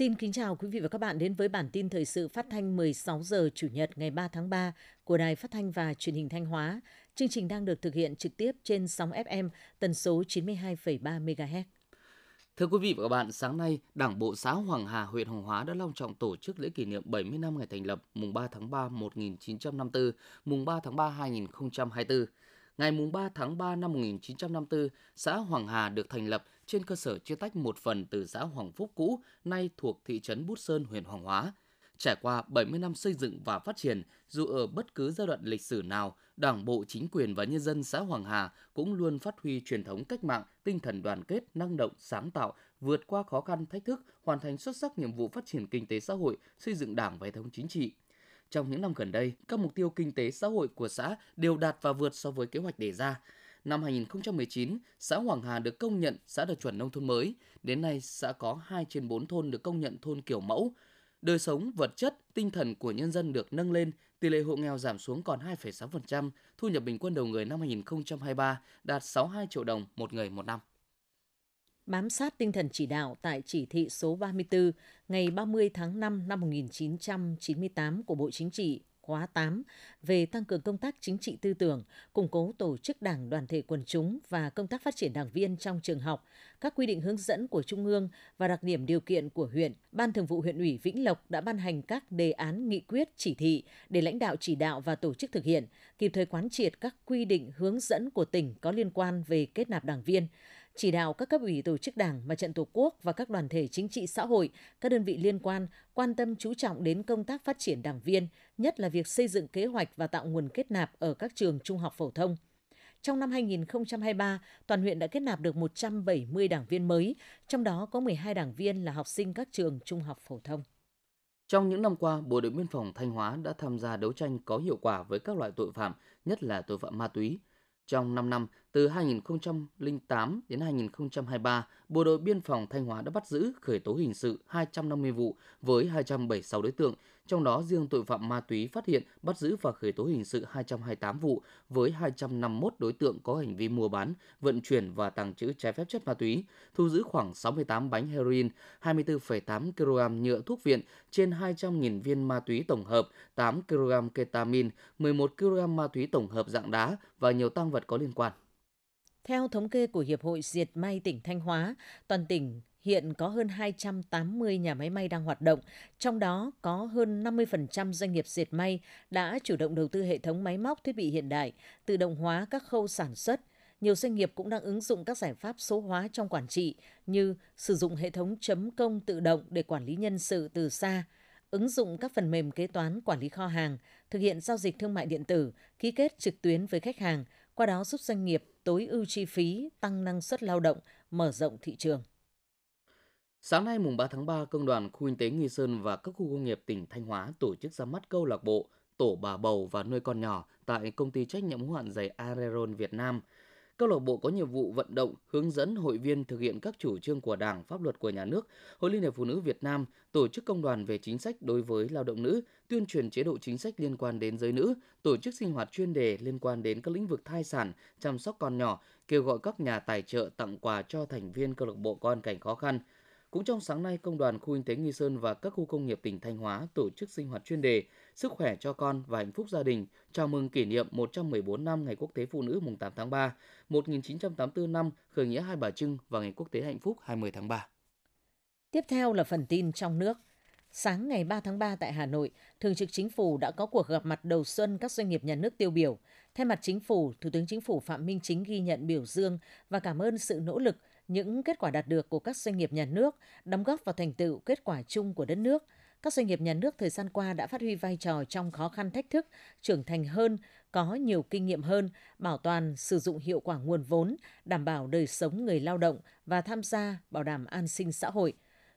Xin kính chào quý vị và các bạn đến với bản tin thời sự phát thanh 16 giờ Chủ nhật ngày 3 tháng 3 của Đài Phát thanh và Truyền hình Thanh Hóa. Chương trình đang được thực hiện trực tiếp trên sóng FM tần số 92,3 MHz. Thưa quý vị và các bạn, sáng nay, Đảng bộ xã Hoàng Hà, huyện Hoàng Hóa đã long trọng tổ chức lễ kỷ niệm 70 năm ngày thành lập, mùng 3 tháng 3 1954, mùng 3 tháng 3 2024. Ngày 3 tháng 3 năm 1954, xã Hoàng Hà được thành lập trên cơ sở chia tách một phần từ xã Hoàng Phúc cũ, nay thuộc thị trấn Bút Sơn, huyện Hoàng Hóa. Trải qua 70 năm xây dựng và phát triển, dù ở bất cứ giai đoạn lịch sử nào, Đảng bộ, chính quyền và nhân dân xã Hoàng Hà cũng luôn phát huy truyền thống cách mạng, tinh thần đoàn kết, năng động, sáng tạo, vượt qua khó khăn, thách thức, hoàn thành xuất sắc nhiệm vụ phát triển kinh tế xã hội, xây dựng Đảng và hệ thống chính trị. Trong những năm gần đây, các mục tiêu kinh tế xã hội của xã đều đạt và vượt so với kế hoạch đề ra. Năm 2019, xã Hoàng Hà được công nhận xã đạt chuẩn nông thôn mới. Đến nay, xã có 2 trên 4 thôn được công nhận thôn kiểu mẫu. Đời sống, vật chất, tinh thần của nhân dân được nâng lên, tỷ lệ hộ nghèo giảm xuống còn 2,6%, thu nhập bình quân đầu người năm 2023 đạt 62 triệu đồng một người một năm bám sát tinh thần chỉ đạo tại chỉ thị số 34 ngày 30 tháng 5 năm 1998 của Bộ Chính trị khóa 8 về tăng cường công tác chính trị tư tưởng, củng cố tổ chức đảng đoàn thể quần chúng và công tác phát triển đảng viên trong trường học, các quy định hướng dẫn của Trung ương và đặc điểm điều kiện của huyện, Ban Thường vụ huyện ủy Vĩnh Lộc đã ban hành các đề án nghị quyết chỉ thị để lãnh đạo chỉ đạo và tổ chức thực hiện, kịp thời quán triệt các quy định hướng dẫn của tỉnh có liên quan về kết nạp đảng viên, chỉ đạo các cấp ủy tổ chức đảng, mặt trận tổ quốc và các đoàn thể chính trị xã hội, các đơn vị liên quan quan tâm chú trọng đến công tác phát triển đảng viên, nhất là việc xây dựng kế hoạch và tạo nguồn kết nạp ở các trường trung học phổ thông. Trong năm 2023, toàn huyện đã kết nạp được 170 đảng viên mới, trong đó có 12 đảng viên là học sinh các trường trung học phổ thông. Trong những năm qua, Bộ đội Biên phòng Thanh Hóa đã tham gia đấu tranh có hiệu quả với các loại tội phạm, nhất là tội phạm ma túy. Trong 5 năm, từ 2008 đến 2023, Bộ đội Biên phòng Thanh Hóa đã bắt giữ, khởi tố hình sự 250 vụ với 276 đối tượng, trong đó riêng tội phạm ma túy phát hiện, bắt giữ và khởi tố hình sự 228 vụ với 251 đối tượng có hành vi mua bán, vận chuyển và tàng trữ trái phép chất ma túy, thu giữ khoảng 68 bánh heroin, 24,8 kg nhựa thuốc viện, trên 200.000 viên ma túy tổng hợp, 8 kg ketamin, 11 kg ma túy tổng hợp dạng đá và nhiều tăng vật có liên quan. Theo thống kê của Hiệp hội Diệt may tỉnh Thanh Hóa, toàn tỉnh hiện có hơn 280 nhà máy may đang hoạt động, trong đó có hơn 50% doanh nghiệp dệt may đã chủ động đầu tư hệ thống máy móc thiết bị hiện đại, tự động hóa các khâu sản xuất. Nhiều doanh nghiệp cũng đang ứng dụng các giải pháp số hóa trong quản trị như sử dụng hệ thống chấm công tự động để quản lý nhân sự từ xa, ứng dụng các phần mềm kế toán quản lý kho hàng, thực hiện giao dịch thương mại điện tử, ký kết trực tuyến với khách hàng, qua đó giúp doanh nghiệp tối ưu chi phí, tăng năng suất lao động, mở rộng thị trường. Sáng nay mùng 3 tháng 3, Công đoàn Khu Kinh tế Nghi Sơn và các khu công nghiệp tỉnh Thanh Hóa tổ chức ra mắt câu lạc bộ Tổ bà bầu và nuôi con nhỏ tại công ty trách nhiệm hữu hạn giày Areron Việt Nam – Câu lạc bộ có nhiệm vụ vận động, hướng dẫn hội viên thực hiện các chủ trương của Đảng, pháp luật của nhà nước. Hội Liên hiệp Phụ nữ Việt Nam tổ chức công đoàn về chính sách đối với lao động nữ, tuyên truyền chế độ chính sách liên quan đến giới nữ, tổ chức sinh hoạt chuyên đề liên quan đến các lĩnh vực thai sản, chăm sóc con nhỏ, kêu gọi các nhà tài trợ tặng quà cho thành viên câu lạc bộ con cảnh khó khăn. Cũng trong sáng nay, Công đoàn Khu Kinh tế Nghi Sơn và các khu công nghiệp tỉnh Thanh Hóa tổ chức sinh hoạt chuyên đề Sức khỏe cho con và hạnh phúc gia đình chào mừng kỷ niệm 114 năm Ngày Quốc tế Phụ nữ mùng 8 tháng 3, 1984 năm khởi nghĩa Hai Bà Trưng và Ngày Quốc tế Hạnh phúc 20 tháng 3. Tiếp theo là phần tin trong nước. Sáng ngày 3 tháng 3 tại Hà Nội, Thường trực Chính phủ đã có cuộc gặp mặt đầu xuân các doanh nghiệp nhà nước tiêu biểu. Thay mặt Chính phủ, Thủ tướng Chính phủ Phạm Minh Chính ghi nhận biểu dương và cảm ơn sự nỗ lực, những kết quả đạt được của các doanh nghiệp nhà nước, đóng góp vào thành tựu kết quả chung của đất nước – các doanh nghiệp nhà nước thời gian qua đã phát huy vai trò trong khó khăn thách thức, trưởng thành hơn, có nhiều kinh nghiệm hơn, bảo toàn sử dụng hiệu quả nguồn vốn, đảm bảo đời sống người lao động và tham gia bảo đảm an sinh xã hội.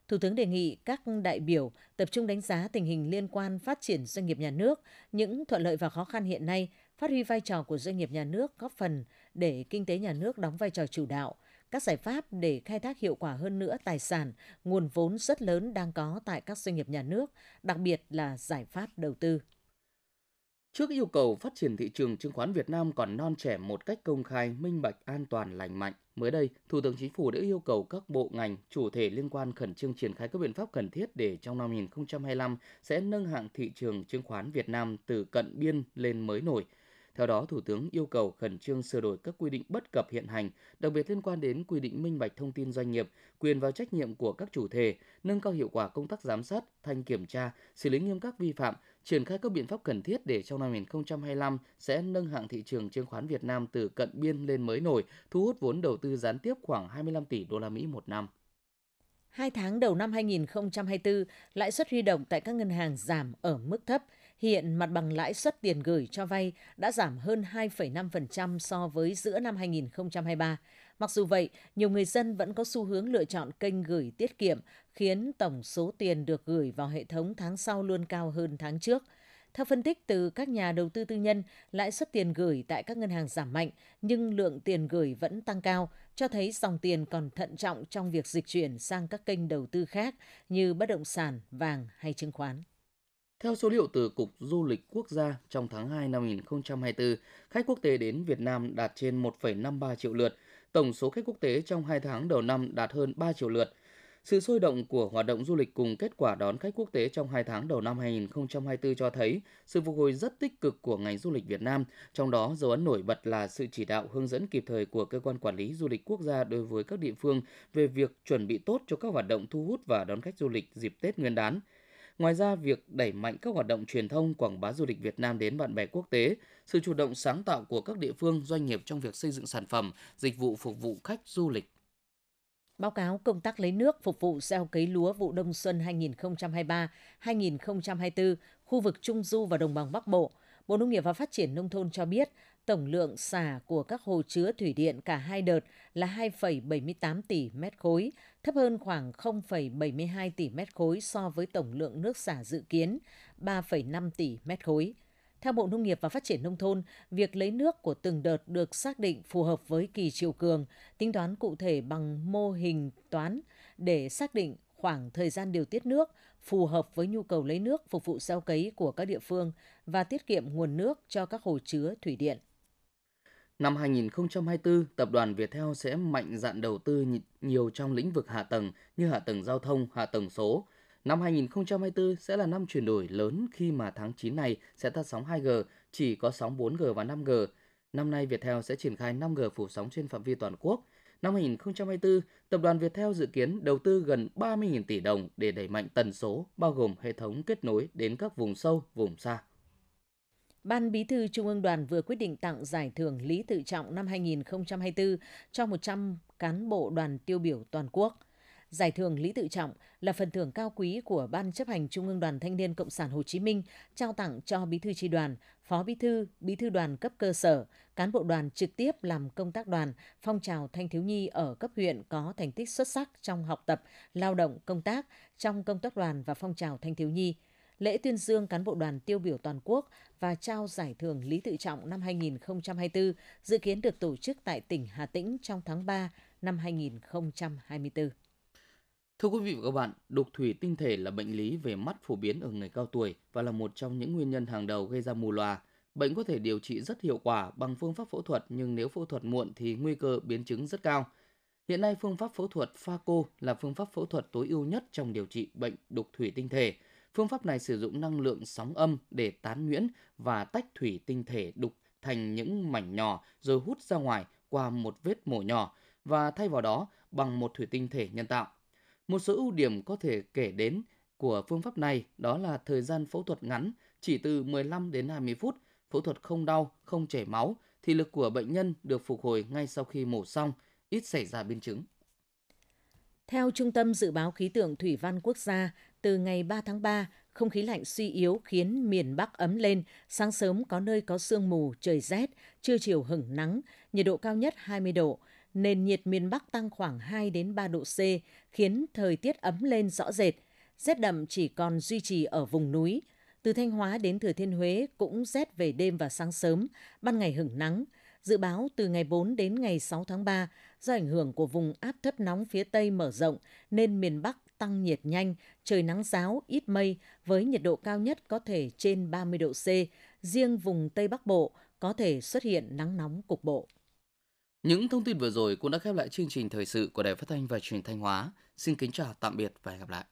Thủ tướng đề nghị các đại biểu tập trung đánh giá tình hình liên quan phát triển doanh nghiệp nhà nước, những thuận lợi và khó khăn hiện nay, phát huy vai trò của doanh nghiệp nhà nước góp phần để kinh tế nhà nước đóng vai trò chủ đạo, các giải pháp để khai thác hiệu quả hơn nữa tài sản, nguồn vốn rất lớn đang có tại các doanh nghiệp nhà nước, đặc biệt là giải pháp đầu tư. Trước yêu cầu phát triển thị trường chứng khoán Việt Nam còn non trẻ một cách công khai, minh bạch, an toàn, lành mạnh, mới đây, Thủ tướng Chính phủ đã yêu cầu các bộ ngành, chủ thể liên quan khẩn trương triển khai các biện pháp cần thiết để trong năm 2025 sẽ nâng hạng thị trường chứng khoán Việt Nam từ cận biên lên mới nổi – theo đó, Thủ tướng yêu cầu khẩn trương sửa đổi các quy định bất cập hiện hành, đặc biệt liên quan đến quy định minh bạch thông tin doanh nghiệp, quyền và trách nhiệm của các chủ thể, nâng cao hiệu quả công tác giám sát, thanh kiểm tra, xử lý nghiêm các vi phạm, triển khai các biện pháp cần thiết để trong năm 2025 sẽ nâng hạng thị trường chứng khoán Việt Nam từ cận biên lên mới nổi, thu hút vốn đầu tư gián tiếp khoảng 25 tỷ đô la Mỹ một năm. Hai tháng đầu năm 2024, lãi suất huy động tại các ngân hàng giảm ở mức thấp – Hiện mặt bằng lãi suất tiền gửi cho vay đã giảm hơn 2,5% so với giữa năm 2023. Mặc dù vậy, nhiều người dân vẫn có xu hướng lựa chọn kênh gửi tiết kiệm, khiến tổng số tiền được gửi vào hệ thống tháng sau luôn cao hơn tháng trước. Theo phân tích từ các nhà đầu tư tư nhân, lãi suất tiền gửi tại các ngân hàng giảm mạnh, nhưng lượng tiền gửi vẫn tăng cao, cho thấy dòng tiền còn thận trọng trong việc dịch chuyển sang các kênh đầu tư khác như bất động sản, vàng hay chứng khoán. Theo số liệu từ Cục Du lịch Quốc gia, trong tháng 2 năm 2024, khách quốc tế đến Việt Nam đạt trên 1,53 triệu lượt. Tổng số khách quốc tế trong 2 tháng đầu năm đạt hơn 3 triệu lượt. Sự sôi động của hoạt động du lịch cùng kết quả đón khách quốc tế trong 2 tháng đầu năm 2024 cho thấy sự phục hồi rất tích cực của ngành du lịch Việt Nam, trong đó dấu ấn nổi bật là sự chỉ đạo hướng dẫn kịp thời của cơ quan quản lý du lịch quốc gia đối với các địa phương về việc chuẩn bị tốt cho các hoạt động thu hút và đón khách du lịch dịp Tết Nguyên đán. Ngoài ra, việc đẩy mạnh các hoạt động truyền thông quảng bá du lịch Việt Nam đến bạn bè quốc tế, sự chủ động sáng tạo của các địa phương, doanh nghiệp trong việc xây dựng sản phẩm, dịch vụ phục vụ khách du lịch. Báo cáo công tác lấy nước phục vụ gieo cấy lúa vụ đông xuân 2023-2024 khu vực Trung Du và Đồng bằng Bắc Bộ, Bộ Nông nghiệp và Phát triển Nông thôn cho biết tổng lượng xả của các hồ chứa thủy điện cả hai đợt là 2,78 tỷ mét khối, thấp hơn khoảng 0,72 tỷ mét khối so với tổng lượng nước xả dự kiến 3,5 tỷ mét khối. Theo Bộ Nông nghiệp và Phát triển Nông thôn, việc lấy nước của từng đợt được xác định phù hợp với kỳ chiều cường, tính toán cụ thể bằng mô hình toán để xác định khoảng thời gian điều tiết nước phù hợp với nhu cầu lấy nước phục vụ gieo cấy của các địa phương và tiết kiệm nguồn nước cho các hồ chứa thủy điện. Năm 2024, tập đoàn Viettel sẽ mạnh dạn đầu tư nhiều trong lĩnh vực hạ tầng như hạ tầng giao thông, hạ tầng số. Năm 2024 sẽ là năm chuyển đổi lớn khi mà tháng 9 này sẽ tắt sóng 2G, chỉ có sóng 4G và 5G. Năm nay Viettel sẽ triển khai 5G phủ sóng trên phạm vi toàn quốc. Năm 2024, tập đoàn Viettel dự kiến đầu tư gần 30.000 tỷ đồng để đẩy mạnh tần số, bao gồm hệ thống kết nối đến các vùng sâu, vùng xa. Ban Bí thư Trung ương Đoàn vừa quyết định tặng giải thưởng Lý Tự Trọng năm 2024 cho 100 cán bộ đoàn tiêu biểu toàn quốc. Giải thưởng Lý Tự Trọng là phần thưởng cao quý của Ban chấp hành Trung ương Đoàn Thanh niên Cộng sản Hồ Chí Minh trao tặng cho Bí thư tri đoàn, Phó Bí thư, Bí thư đoàn cấp cơ sở, cán bộ đoàn trực tiếp làm công tác đoàn, phong trào thanh thiếu nhi ở cấp huyện có thành tích xuất sắc trong học tập, lao động, công tác, trong công tác đoàn và phong trào thanh thiếu nhi – lễ tuyên dương cán bộ đoàn tiêu biểu toàn quốc và trao giải thưởng Lý Tự Trọng năm 2024 dự kiến được tổ chức tại tỉnh Hà Tĩnh trong tháng 3 năm 2024. Thưa quý vị và các bạn, đục thủy tinh thể là bệnh lý về mắt phổ biến ở người cao tuổi và là một trong những nguyên nhân hàng đầu gây ra mù lòa. Bệnh có thể điều trị rất hiệu quả bằng phương pháp phẫu thuật nhưng nếu phẫu thuật muộn thì nguy cơ biến chứng rất cao. Hiện nay phương pháp phẫu thuật phaco là phương pháp phẫu thuật tối ưu nhất trong điều trị bệnh đục thủy tinh thể – Phương pháp này sử dụng năng lượng sóng âm để tán nhuyễn và tách thủy tinh thể đục thành những mảnh nhỏ rồi hút ra ngoài qua một vết mổ nhỏ và thay vào đó bằng một thủy tinh thể nhân tạo. Một số ưu điểm có thể kể đến của phương pháp này đó là thời gian phẫu thuật ngắn, chỉ từ 15 đến 20 phút, phẫu thuật không đau, không chảy máu, thị lực của bệnh nhân được phục hồi ngay sau khi mổ xong, ít xảy ra biến chứng. Theo Trung tâm Dự báo Khí tượng Thủy văn Quốc gia, từ ngày 3 tháng 3, không khí lạnh suy yếu khiến miền Bắc ấm lên, sáng sớm có nơi có sương mù, trời rét, trưa chiều hửng nắng, nhiệt độ cao nhất 20 độ. Nền nhiệt miền Bắc tăng khoảng 2 đến 3 độ C, khiến thời tiết ấm lên rõ rệt. Rét đậm chỉ còn duy trì ở vùng núi. Từ Thanh Hóa đến Thừa Thiên Huế cũng rét về đêm và sáng sớm, ban ngày hửng nắng. Dự báo từ ngày 4 đến ngày 6 tháng 3, do ảnh hưởng của vùng áp thấp nóng phía Tây mở rộng nên miền Bắc tăng nhiệt nhanh, trời nắng giáo, ít mây với nhiệt độ cao nhất có thể trên 30 độ C. Riêng vùng Tây Bắc Bộ có thể xuất hiện nắng nóng cục bộ. Những thông tin vừa rồi cũng đã khép lại chương trình thời sự của Đài Phát thanh và Truyền thanh Hóa. Xin kính chào, tạm biệt và hẹn gặp lại.